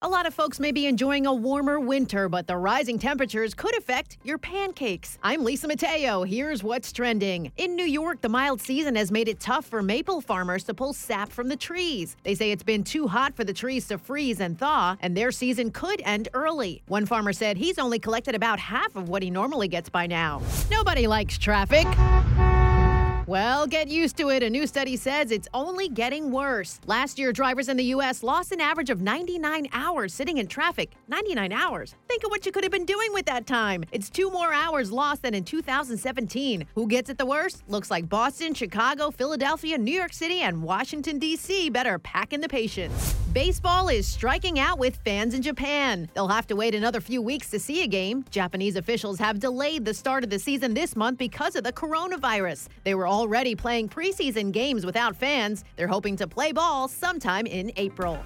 A lot of folks may be enjoying a warmer winter, but the rising temperatures could affect your pancakes. I'm Lisa Mateo. Here's what's trending. In New York, the mild season has made it tough for maple farmers to pull sap from the trees. They say it's been too hot for the trees to freeze and thaw, and their season could end early. One farmer said he's only collected about half of what he normally gets by now. Nobody likes traffic. Well, get used to it. A new study says it's only getting worse. Last year, drivers in the U.S. lost an average of 99 hours sitting in traffic. 99 hours. Think of what you could have been doing with that time. It's two more hours lost than in 2017. Who gets it the worst? Looks like Boston, Chicago, Philadelphia, New York City, and Washington, D.C. better pack in the patience. Baseball is striking out with fans in Japan. They'll have to wait another few weeks to see a game. Japanese officials have delayed the start of the season this month because of the coronavirus. They were already playing preseason games without fans. They're hoping to play ball sometime in April.